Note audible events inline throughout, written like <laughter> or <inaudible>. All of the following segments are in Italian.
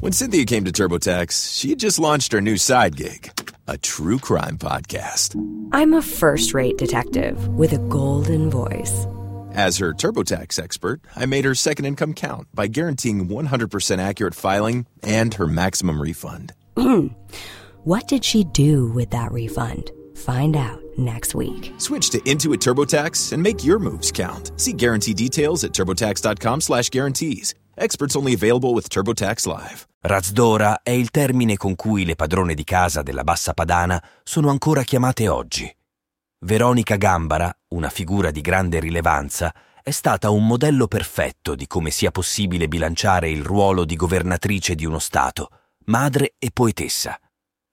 When Cynthia came to TurboTax, she had just launched her new side gig, a true crime podcast. I'm a first rate detective with a golden voice. As her TurboTax expert, I made her second income count by guaranteeing 100% accurate filing and her maximum refund. <clears throat> what did she do with that refund? Find out next week. Switch to Intuit TurboTax and make your moves count. See guarantee details at turbotax.com slash guarantees. Experts only available with TurboTax Live. Razdora è il termine con cui le padrone di casa della Bassa Padana sono ancora chiamate oggi. Veronica Gambara, una figura di grande rilevanza, è stata un modello perfetto di come sia possibile bilanciare il ruolo di governatrice di uno Stato, madre e poetessa.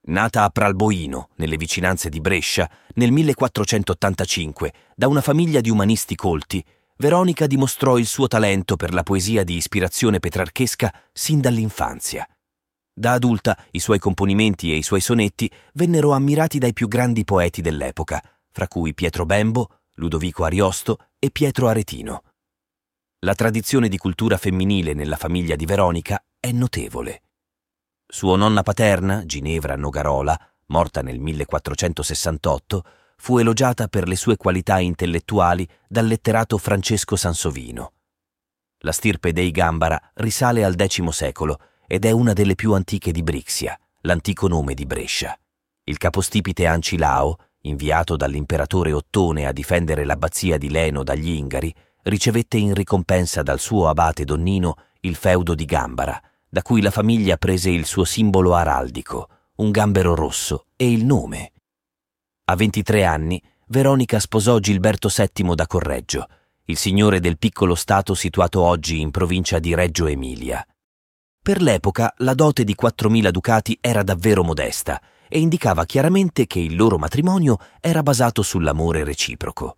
Nata a Pralboino, nelle vicinanze di Brescia, nel 1485, da una famiglia di umanisti colti, Veronica dimostrò il suo talento per la poesia di ispirazione petrarchesca sin dall'infanzia. Da adulta i suoi componimenti e i suoi sonetti vennero ammirati dai più grandi poeti dell'epoca, fra cui Pietro Bembo, Ludovico Ariosto e Pietro Aretino. La tradizione di cultura femminile nella famiglia di Veronica è notevole. Sua nonna paterna, Ginevra Nogarola, morta nel 1468, fu elogiata per le sue qualità intellettuali dal letterato Francesco Sansovino. La stirpe dei Gambara risale al X secolo ed è una delle più antiche di Brixia, l'antico nome di Brescia. Il capostipite Ancilao, inviato dall'imperatore Ottone a difendere l'abbazia di Leno dagli Ingari, ricevette in ricompensa dal suo abate Donnino il feudo di Gambara, da cui la famiglia prese il suo simbolo araldico, un gambero rosso, e il nome. A 23 anni, Veronica sposò Gilberto VII da Correggio, il signore del piccolo stato situato oggi in provincia di Reggio Emilia. Per l'epoca la dote di 4.000 ducati era davvero modesta e indicava chiaramente che il loro matrimonio era basato sull'amore reciproco.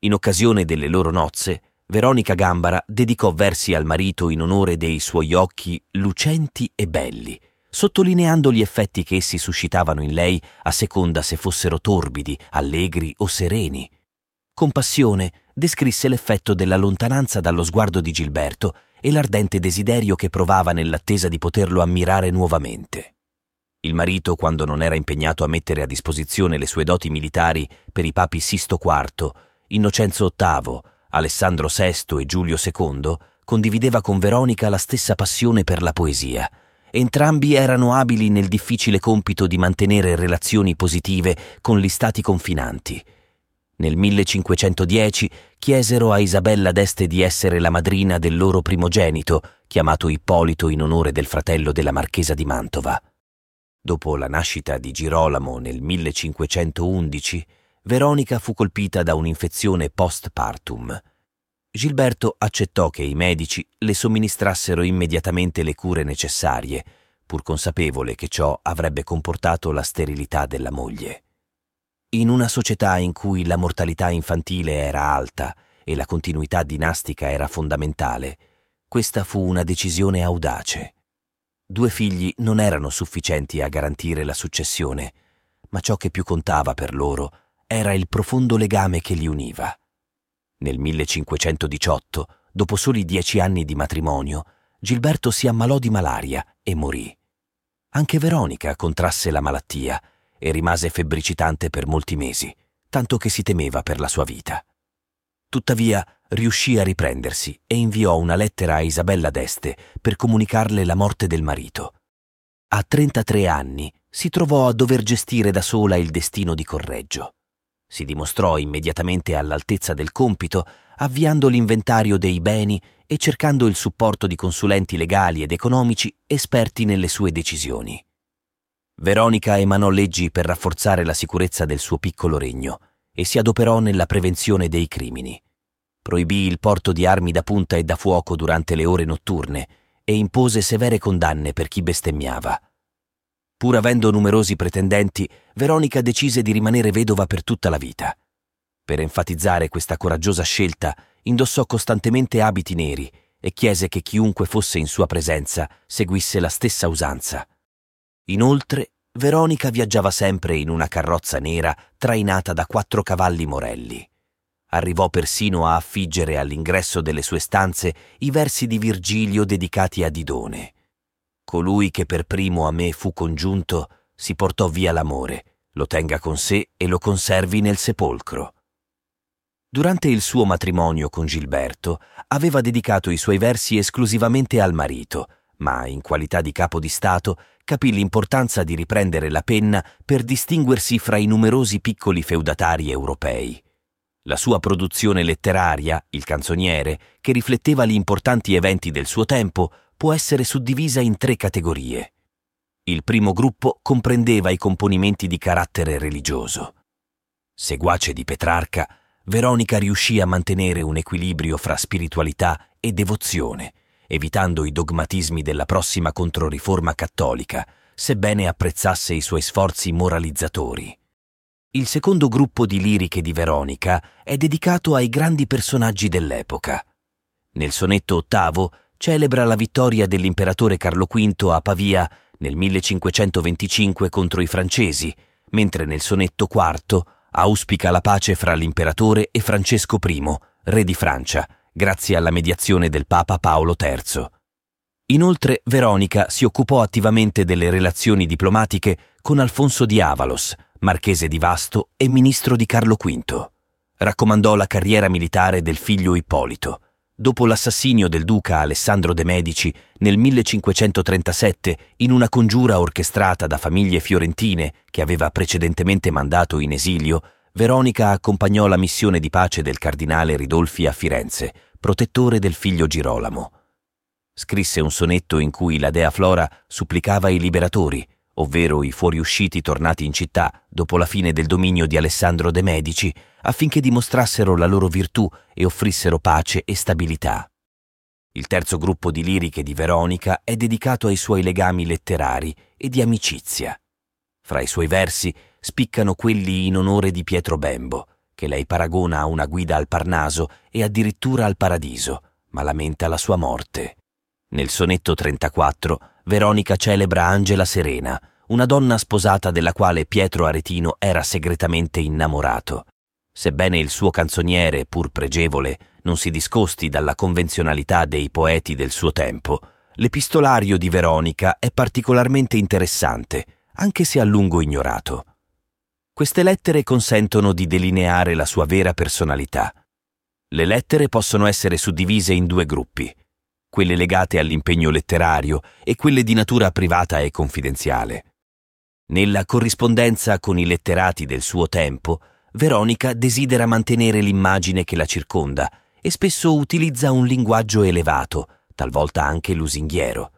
In occasione delle loro nozze, Veronica Gambara dedicò versi al marito in onore dei suoi occhi lucenti e belli, sottolineando gli effetti che essi suscitavano in lei a seconda se fossero torbidi, allegri o sereni. Con passione descrisse l'effetto della lontananza dallo sguardo di Gilberto e l'ardente desiderio che provava nell'attesa di poterlo ammirare nuovamente. Il marito, quando non era impegnato a mettere a disposizione le sue doti militari per i papi Sisto IV, Innocenzo VIII, Alessandro VI e Giulio II, condivideva con Veronica la stessa passione per la poesia. Entrambi erano abili nel difficile compito di mantenere relazioni positive con gli stati confinanti. Nel 1510 chiesero a Isabella d'Este di essere la madrina del loro primogenito, chiamato Ippolito in onore del fratello della marchesa di Mantova. Dopo la nascita di Girolamo nel 1511, Veronica fu colpita da un'infezione postpartum. Gilberto accettò che i medici le somministrassero immediatamente le cure necessarie, pur consapevole che ciò avrebbe comportato la sterilità della moglie. In una società in cui la mortalità infantile era alta e la continuità dinastica era fondamentale, questa fu una decisione audace. Due figli non erano sufficienti a garantire la successione, ma ciò che più contava per loro era il profondo legame che li univa. Nel 1518, dopo soli dieci anni di matrimonio, Gilberto si ammalò di malaria e morì. Anche Veronica contrasse la malattia e rimase febbricitante per molti mesi, tanto che si temeva per la sua vita. Tuttavia riuscì a riprendersi e inviò una lettera a Isabella d'Este per comunicarle la morte del marito. A 33 anni si trovò a dover gestire da sola il destino di Correggio. Si dimostrò immediatamente all'altezza del compito, avviando l'inventario dei beni e cercando il supporto di consulenti legali ed economici esperti nelle sue decisioni. Veronica emanò leggi per rafforzare la sicurezza del suo piccolo regno e si adoperò nella prevenzione dei crimini. Proibì il porto di armi da punta e da fuoco durante le ore notturne e impose severe condanne per chi bestemmiava. Pur avendo numerosi pretendenti, Veronica decise di rimanere vedova per tutta la vita. Per enfatizzare questa coraggiosa scelta, indossò costantemente abiti neri e chiese che chiunque fosse in sua presenza seguisse la stessa usanza. Inoltre, Veronica viaggiava sempre in una carrozza nera trainata da quattro cavalli morelli. Arrivò persino a affiggere all'ingresso delle sue stanze i versi di Virgilio dedicati a Didone. Colui che per primo a me fu congiunto si portò via l'amore, lo tenga con sé e lo conservi nel sepolcro. Durante il suo matrimonio con Gilberto aveva dedicato i suoi versi esclusivamente al marito, ma in qualità di capo di Stato capì l'importanza di riprendere la penna per distinguersi fra i numerosi piccoli feudatari europei. La sua produzione letteraria, il canzoniere, che rifletteva gli importanti eventi del suo tempo, può essere suddivisa in tre categorie. Il primo gruppo comprendeva i componimenti di carattere religioso. Seguace di Petrarca, Veronica riuscì a mantenere un equilibrio fra spiritualità e devozione, evitando i dogmatismi della prossima controriforma cattolica, sebbene apprezzasse i suoi sforzi moralizzatori. Il secondo gruppo di liriche di Veronica è dedicato ai grandi personaggi dell'epoca. Nel sonetto ottavo celebra la vittoria dell'imperatore Carlo V a Pavia nel 1525 contro i francesi, mentre nel sonetto quarto auspica la pace fra l'imperatore e Francesco I, re di Francia, grazie alla mediazione del Papa Paolo III. Inoltre Veronica si occupò attivamente delle relazioni diplomatiche con Alfonso di Avalos, marchese di Vasto e ministro di Carlo V. Raccomandò la carriera militare del figlio Ippolito. Dopo l'assassinio del duca Alessandro de' Medici nel 1537 in una congiura orchestrata da famiglie fiorentine che aveva precedentemente mandato in esilio, Veronica accompagnò la missione di pace del cardinale Ridolfi a Firenze, protettore del figlio Girolamo. Scrisse un sonetto in cui la dea Flora supplicava i liberatori, ovvero i fuoriusciti tornati in città dopo la fine del dominio di Alessandro de' Medici, affinché dimostrassero la loro virtù e offrissero pace e stabilità. Il terzo gruppo di liriche di Veronica è dedicato ai suoi legami letterari e di amicizia. Fra i suoi versi spiccano quelli in onore di Pietro Bembo, che lei paragona a una guida al Parnaso e addirittura al Paradiso, ma lamenta la sua morte. Nel sonetto 34 Veronica celebra Angela Serena, una donna sposata della quale Pietro Aretino era segretamente innamorato. Sebbene il suo canzoniere, pur pregevole, non si discosti dalla convenzionalità dei poeti del suo tempo, l'epistolario di Veronica è particolarmente interessante, anche se a lungo ignorato. Queste lettere consentono di delineare la sua vera personalità. Le lettere possono essere suddivise in due gruppi, quelle legate all'impegno letterario e quelle di natura privata e confidenziale. Nella corrispondenza con i letterati del suo tempo, Veronica desidera mantenere l'immagine che la circonda e spesso utilizza un linguaggio elevato, talvolta anche lusinghiero.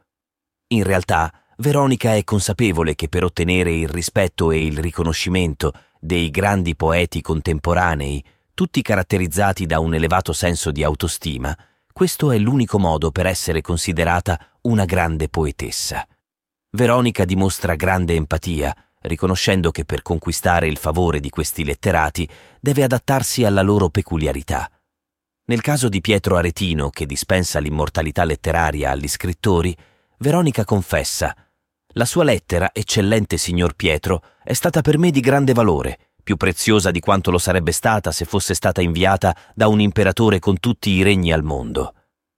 In realtà, Veronica è consapevole che per ottenere il rispetto e il riconoscimento dei grandi poeti contemporanei, tutti caratterizzati da un elevato senso di autostima, questo è l'unico modo per essere considerata una grande poetessa. Veronica dimostra grande empatia, riconoscendo che per conquistare il favore di questi letterati deve adattarsi alla loro peculiarità. Nel caso di Pietro Aretino, che dispensa l'immortalità letteraria agli scrittori, Veronica confessa la sua lettera, eccellente signor Pietro, è stata per me di grande valore, più preziosa di quanto lo sarebbe stata se fosse stata inviata da un imperatore con tutti i regni al mondo.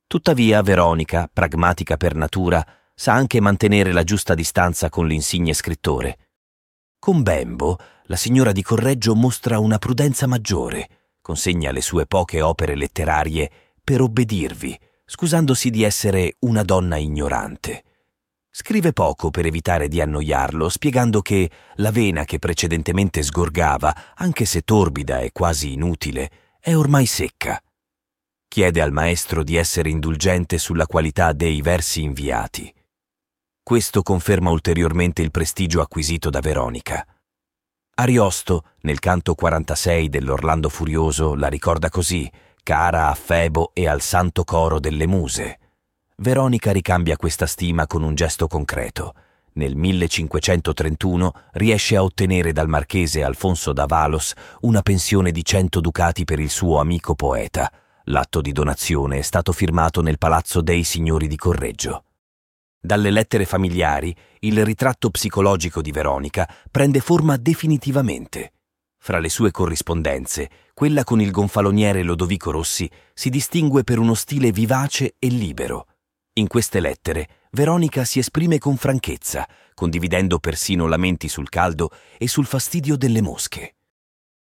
Tuttavia Veronica, pragmatica per natura, sa anche mantenere la giusta distanza con l'insigne scrittore. Con Bembo, la signora di Correggio mostra una prudenza maggiore, consegna le sue poche opere letterarie per obbedirvi, scusandosi di essere una donna ignorante. Scrive poco per evitare di annoiarlo, spiegando che la vena che precedentemente sgorgava, anche se torbida e quasi inutile, è ormai secca. Chiede al maestro di essere indulgente sulla qualità dei versi inviati. Questo conferma ulteriormente il prestigio acquisito da Veronica. Ariosto, nel canto 46 dell'Orlando Furioso, la ricorda così, cara a Febo e al santo coro delle muse. Veronica ricambia questa stima con un gesto concreto. Nel 1531 riesce a ottenere dal marchese Alfonso d'Avalos una pensione di 100 ducati per il suo amico poeta. L'atto di donazione è stato firmato nel palazzo dei signori di Correggio. Dalle lettere familiari, il ritratto psicologico di Veronica prende forma definitivamente. Fra le sue corrispondenze, quella con il gonfaloniere Lodovico Rossi si distingue per uno stile vivace e libero. In queste lettere, Veronica si esprime con franchezza, condividendo persino lamenti sul caldo e sul fastidio delle mosche.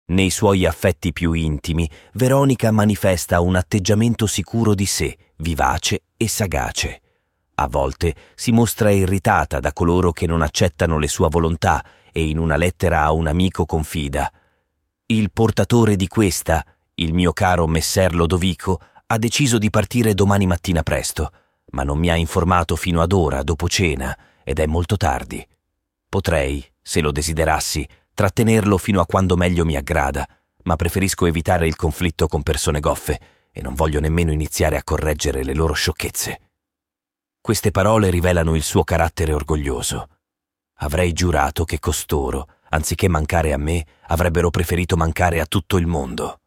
Nei suoi affetti più intimi, Veronica manifesta un atteggiamento sicuro di sé, vivace e sagace. A volte si mostra irritata da coloro che non accettano le sue volontà e in una lettera a un amico confida Il portatore di questa, il mio caro messer Lodovico, ha deciso di partire domani mattina presto, ma non mi ha informato fino ad ora, dopo cena, ed è molto tardi. Potrei, se lo desiderassi, trattenerlo fino a quando meglio mi aggrada, ma preferisco evitare il conflitto con persone goffe e non voglio nemmeno iniziare a correggere le loro sciocchezze. Queste parole rivelano il suo carattere orgoglioso. Avrei giurato che costoro, anziché mancare a me, avrebbero preferito mancare a tutto il mondo.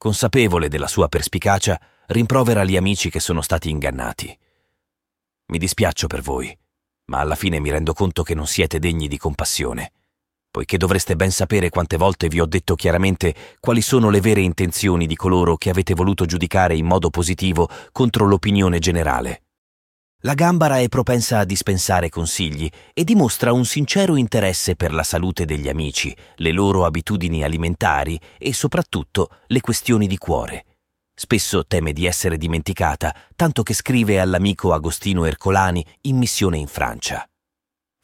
Consapevole della sua perspicacia, rimprovera gli amici che sono stati ingannati. Mi dispiaccio per voi, ma alla fine mi rendo conto che non siete degni di compassione, poiché dovreste ben sapere quante volte vi ho detto chiaramente quali sono le vere intenzioni di coloro che avete voluto giudicare in modo positivo contro l'opinione generale. La gambara è propensa a dispensare consigli e dimostra un sincero interesse per la salute degli amici, le loro abitudini alimentari e soprattutto le questioni di cuore. Spesso teme di essere dimenticata, tanto che scrive all'amico Agostino Ercolani in missione in Francia.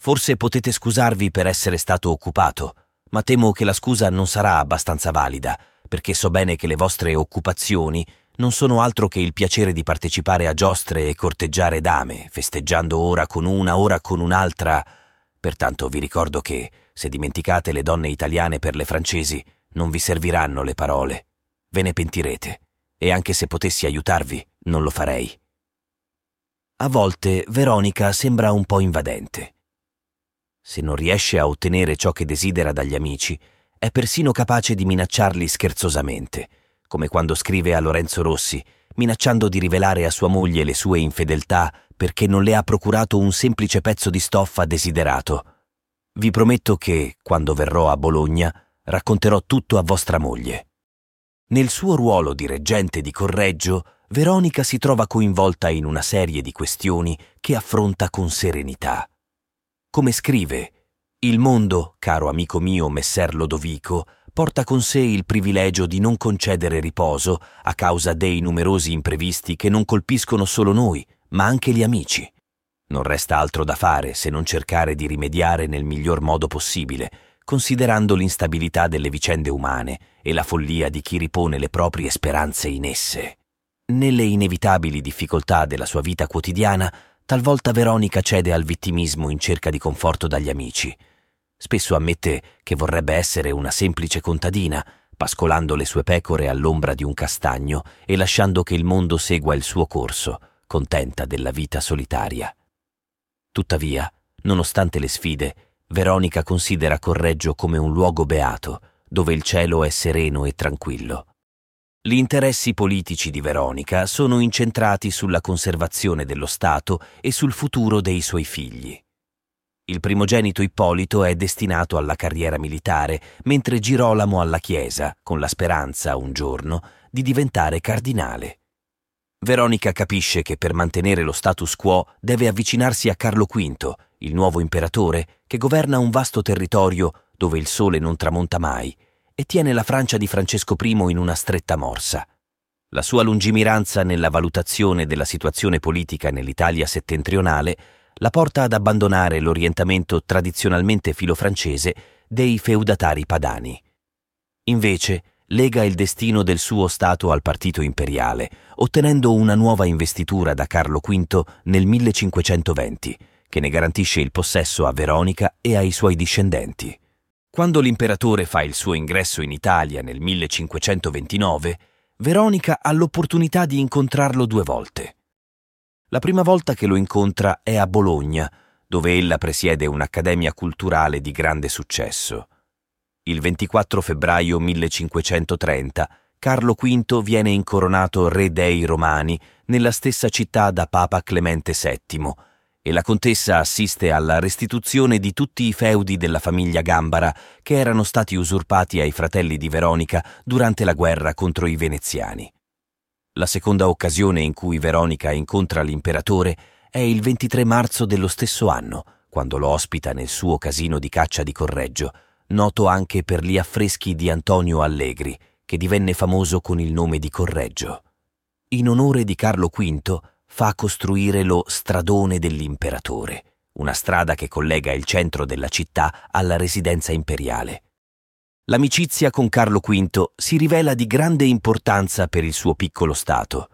Forse potete scusarvi per essere stato occupato, ma temo che la scusa non sarà abbastanza valida, perché so bene che le vostre occupazioni non sono altro che il piacere di partecipare a giostre e corteggiare dame, festeggiando ora con una, ora con un'altra. Pertanto vi ricordo che, se dimenticate le donne italiane per le francesi, non vi serviranno le parole. Ve ne pentirete, e anche se potessi aiutarvi, non lo farei. A volte Veronica sembra un po' invadente. Se non riesce a ottenere ciò che desidera dagli amici, è persino capace di minacciarli scherzosamente come quando scrive a Lorenzo Rossi, minacciando di rivelare a sua moglie le sue infedeltà perché non le ha procurato un semplice pezzo di stoffa desiderato. Vi prometto che, quando verrò a Bologna, racconterò tutto a vostra moglie. Nel suo ruolo di reggente di Correggio, Veronica si trova coinvolta in una serie di questioni che affronta con serenità. Come scrive, il mondo, caro amico mio Messer Lodovico, porta con sé il privilegio di non concedere riposo a causa dei numerosi imprevisti che non colpiscono solo noi, ma anche gli amici. Non resta altro da fare se non cercare di rimediare nel miglior modo possibile, considerando l'instabilità delle vicende umane e la follia di chi ripone le proprie speranze in esse. Nelle inevitabili difficoltà della sua vita quotidiana, talvolta Veronica cede al vittimismo in cerca di conforto dagli amici. Spesso ammette che vorrebbe essere una semplice contadina, pascolando le sue pecore all'ombra di un castagno e lasciando che il mondo segua il suo corso, contenta della vita solitaria. Tuttavia, nonostante le sfide, Veronica considera Correggio come un luogo beato, dove il cielo è sereno e tranquillo. Gli interessi politici di Veronica sono incentrati sulla conservazione dello Stato e sul futuro dei suoi figli. Il primogenito Ippolito è destinato alla carriera militare, mentre Girolamo alla Chiesa, con la speranza, un giorno, di diventare cardinale. Veronica capisce che per mantenere lo status quo deve avvicinarsi a Carlo V, il nuovo imperatore, che governa un vasto territorio dove il sole non tramonta mai, e tiene la Francia di Francesco I in una stretta morsa. La sua lungimiranza nella valutazione della situazione politica nell'Italia settentrionale la porta ad abbandonare l'orientamento tradizionalmente filofrancese dei feudatari padani. Invece, lega il destino del suo Stato al partito imperiale, ottenendo una nuova investitura da Carlo V nel 1520, che ne garantisce il possesso a Veronica e ai suoi discendenti. Quando l'imperatore fa il suo ingresso in Italia nel 1529, Veronica ha l'opportunità di incontrarlo due volte. La prima volta che lo incontra è a Bologna, dove ella presiede un'accademia culturale di grande successo. Il 24 febbraio 1530 Carlo V viene incoronato re dei Romani nella stessa città da Papa Clemente VII e la contessa assiste alla restituzione di tutti i feudi della famiglia Gambara che erano stati usurpati ai fratelli di Veronica durante la guerra contro i veneziani. La seconda occasione in cui Veronica incontra l'imperatore è il 23 marzo dello stesso anno, quando lo ospita nel suo casino di caccia di Correggio, noto anche per gli affreschi di Antonio Allegri, che divenne famoso con il nome di Correggio. In onore di Carlo V fa costruire lo Stradone dell'Imperatore, una strada che collega il centro della città alla residenza imperiale. L'amicizia con Carlo V si rivela di grande importanza per il suo piccolo Stato.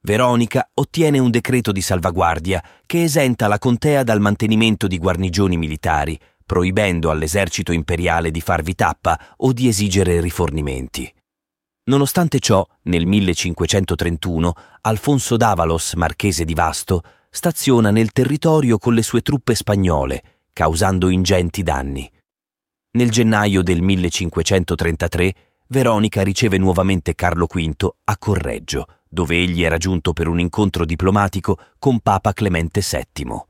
Veronica ottiene un decreto di salvaguardia che esenta la contea dal mantenimento di guarnigioni militari, proibendo all'esercito imperiale di farvi tappa o di esigere rifornimenti. Nonostante ciò, nel 1531 Alfonso d'Avalos, marchese di Vasto, staziona nel territorio con le sue truppe spagnole, causando ingenti danni. Nel gennaio del 1533 Veronica riceve nuovamente Carlo V a Correggio, dove egli era giunto per un incontro diplomatico con Papa Clemente VII.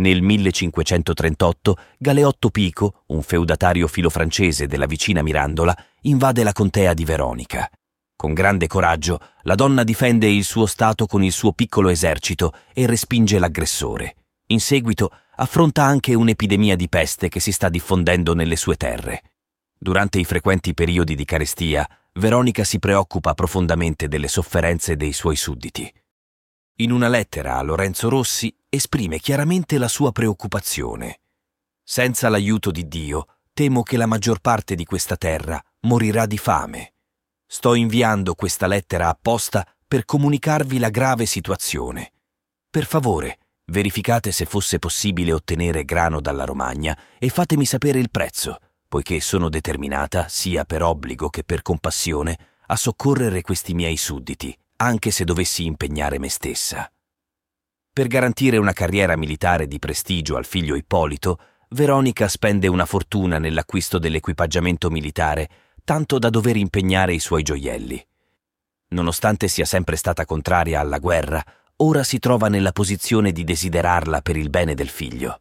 Nel 1538 Galeotto Pico, un feudatario filofrancese della vicina Mirandola, invade la contea di Veronica. Con grande coraggio, la donna difende il suo stato con il suo piccolo esercito e respinge l'aggressore. In seguito affronta anche un'epidemia di peste che si sta diffondendo nelle sue terre. Durante i frequenti periodi di carestia, Veronica si preoccupa profondamente delle sofferenze dei suoi sudditi. In una lettera a Lorenzo Rossi esprime chiaramente la sua preoccupazione. Senza l'aiuto di Dio, temo che la maggior parte di questa terra morirà di fame. Sto inviando questa lettera apposta per comunicarvi la grave situazione. Per favore, verificate se fosse possibile ottenere grano dalla Romagna e fatemi sapere il prezzo, poiché sono determinata, sia per obbligo che per compassione, a soccorrere questi miei sudditi, anche se dovessi impegnare me stessa. Per garantire una carriera militare di prestigio al figlio Ippolito, Veronica spende una fortuna nell'acquisto dell'equipaggiamento militare, tanto da dover impegnare i suoi gioielli. Nonostante sia sempre stata contraria alla guerra, ora si trova nella posizione di desiderarla per il bene del figlio.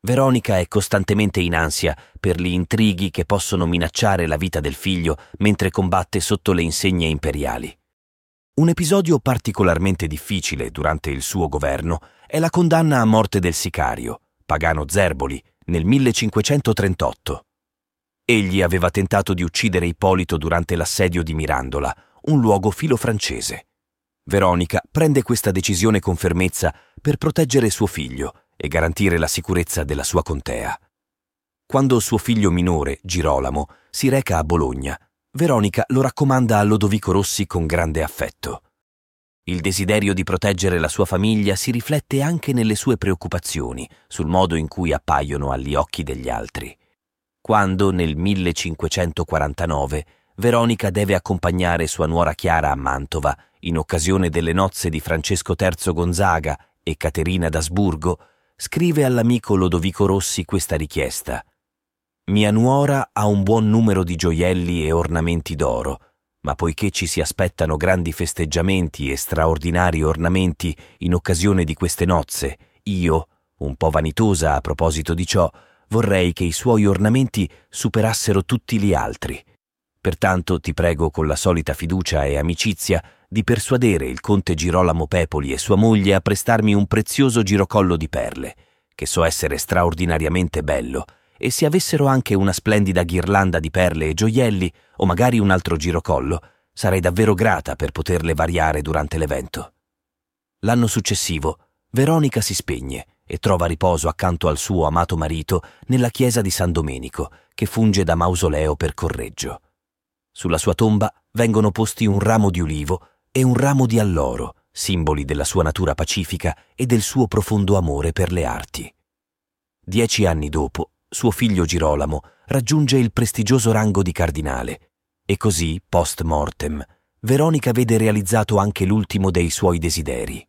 Veronica è costantemente in ansia per gli intrighi che possono minacciare la vita del figlio mentre combatte sotto le insegne imperiali. Un episodio particolarmente difficile durante il suo governo è la condanna a morte del sicario, Pagano Zerboli, nel 1538. Egli aveva tentato di uccidere Ippolito durante l'assedio di Mirandola, un luogo filo francese. Veronica prende questa decisione con fermezza per proteggere suo figlio e garantire la sicurezza della sua contea. Quando suo figlio minore, Girolamo, si reca a Bologna, Veronica lo raccomanda a Lodovico Rossi con grande affetto. Il desiderio di proteggere la sua famiglia si riflette anche nelle sue preoccupazioni sul modo in cui appaiono agli occhi degli altri. Quando, nel 1549, Veronica deve accompagnare sua nuora Chiara a Mantova in occasione delle nozze di Francesco III Gonzaga e Caterina d'Asburgo, scrive all'amico Lodovico Rossi questa richiesta. Mia nuora ha un buon numero di gioielli e ornamenti d'oro, ma poiché ci si aspettano grandi festeggiamenti e straordinari ornamenti in occasione di queste nozze, io, un po' vanitosa a proposito di ciò, vorrei che i suoi ornamenti superassero tutti gli altri. Pertanto ti prego con la solita fiducia e amicizia di persuadere il conte Girolamo Pepoli e sua moglie a prestarmi un prezioso girocollo di perle, che so essere straordinariamente bello, e se avessero anche una splendida ghirlanda di perle e gioielli, o magari un altro girocollo, sarei davvero grata per poterle variare durante l'evento. L'anno successivo, Veronica si spegne e trova riposo accanto al suo amato marito nella chiesa di San Domenico, che funge da mausoleo per correggio. Sulla sua tomba vengono posti un ramo di ulivo e un ramo di alloro, simboli della sua natura pacifica e del suo profondo amore per le arti. Dieci anni dopo, suo figlio Girolamo raggiunge il prestigioso rango di cardinale e così, post mortem, Veronica vede realizzato anche l'ultimo dei suoi desideri.